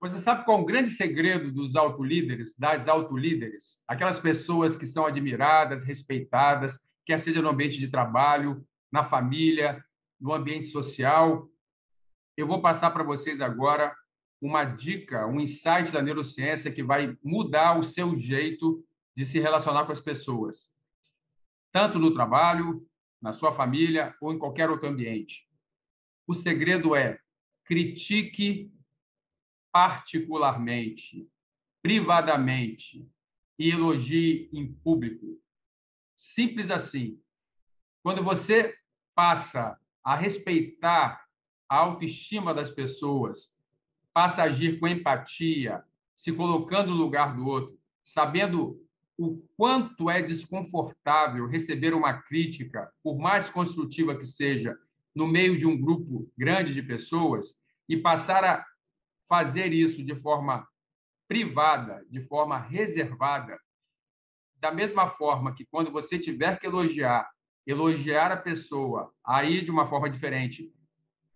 Você sabe qual é o grande segredo dos autolíderes, das autolíderes? Aquelas pessoas que são admiradas, respeitadas, quer seja no ambiente de trabalho, na família, no ambiente social. Eu vou passar para vocês agora uma dica, um insight da neurociência que vai mudar o seu jeito de se relacionar com as pessoas, tanto no trabalho, na sua família ou em qualquer outro ambiente. O segredo é critique particularmente, privadamente e elogie em público. Simples assim. Quando você passa a respeitar a autoestima das pessoas, passa a agir com empatia, se colocando no lugar do outro, sabendo o quanto é desconfortável receber uma crítica, por mais construtiva que seja, no meio de um grupo grande de pessoas, e passar a fazer isso de forma privada, de forma reservada, da mesma forma que quando você tiver que elogiar, elogiar a pessoa aí de uma forma diferente,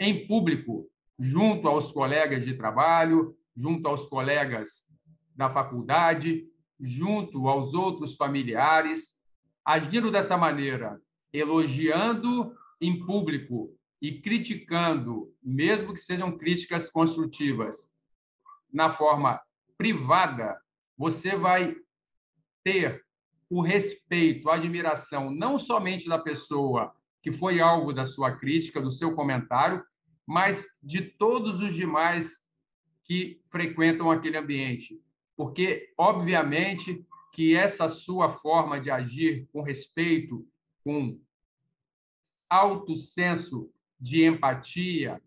em público, junto aos colegas de trabalho, junto aos colegas da faculdade, junto aos outros familiares, agindo dessa maneira, elogiando em público e criticando, mesmo que sejam críticas construtivas, na forma privada, você vai ter o respeito, a admiração, não somente da pessoa que foi alvo da sua crítica, do seu comentário, mas de todos os demais que frequentam aquele ambiente. Porque, obviamente, que essa sua forma de agir com respeito, com alto senso de empatia,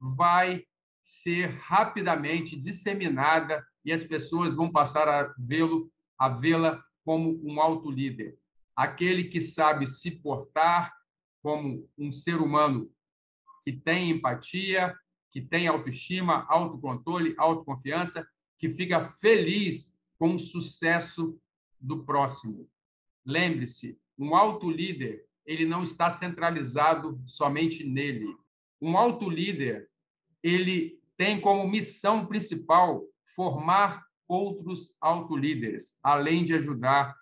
vai ser rapidamente disseminada e as pessoas vão passar a vê-lo, a vê-la como um alto líder, aquele que sabe se portar como um ser humano que tem empatia, que tem autoestima, autocontrole, autoconfiança, que fica feliz com o sucesso do próximo. Lembre-se, um alto líder, ele não está centralizado somente nele. Um alto líder, ele tem como missão principal formar outros autolíderes, além de ajudar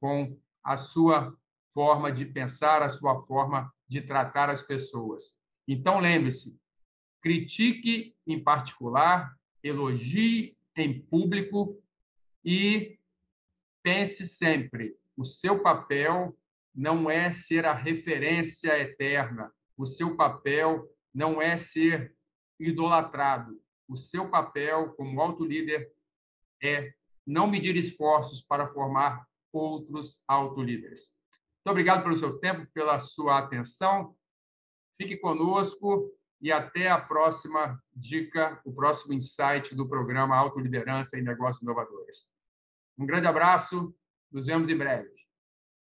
com a sua forma de pensar, a sua forma de tratar as pessoas. Então, lembre-se: critique em particular, elogie em público e pense sempre: o seu papel não é ser a referência eterna, o seu papel não é ser idolatrado. O seu papel como alto líder é não medir esforços para formar outros autolíderes. Muito obrigado pelo seu tempo, pela sua atenção. Fique conosco e até a próxima dica, o próximo insight do programa Autoliderança e Negócios Inovadores. Um grande abraço, nos vemos em breve.